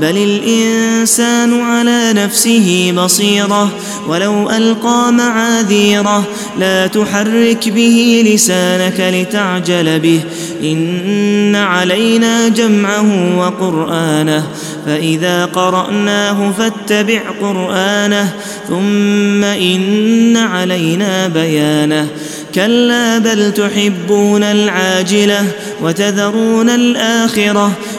بل الإنسان على نفسه بصيرة ولو ألقى معاذيره لا تحرك به لسانك لتعجل به إن علينا جمعه وقرآنه فإذا قرأناه فاتبع قرآنه ثم إن علينا بيانه كلا بل تحبون العاجلة وتذرون الآخرة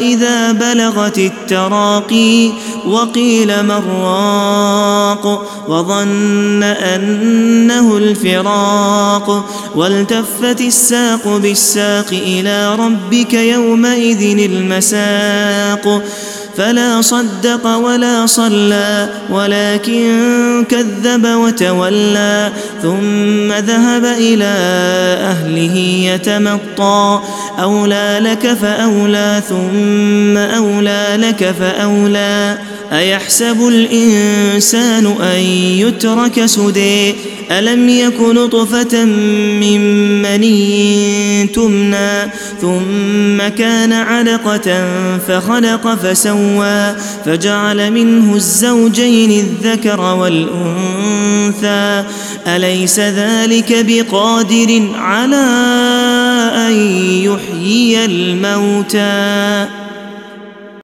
اذا بلغت التراقي وقيل من راق وظن أنه الفراق والتفت الساق بالساق إلى ربك يومئذ المساق فلا صدق ولا صلى ولكن كذب وتولى ثم ذهب إلى أهله يتمطى اولى لك فأولى ثم أولى لك فأولى. أيحسب الإنسان أن يترك سدي ألم يك نطفة من مني تمنى؟ ثم كان علقة فخلق فسوى. فجعل منه الزوجين الذكر والأنثى. أليس ذلك بقادر على الموتى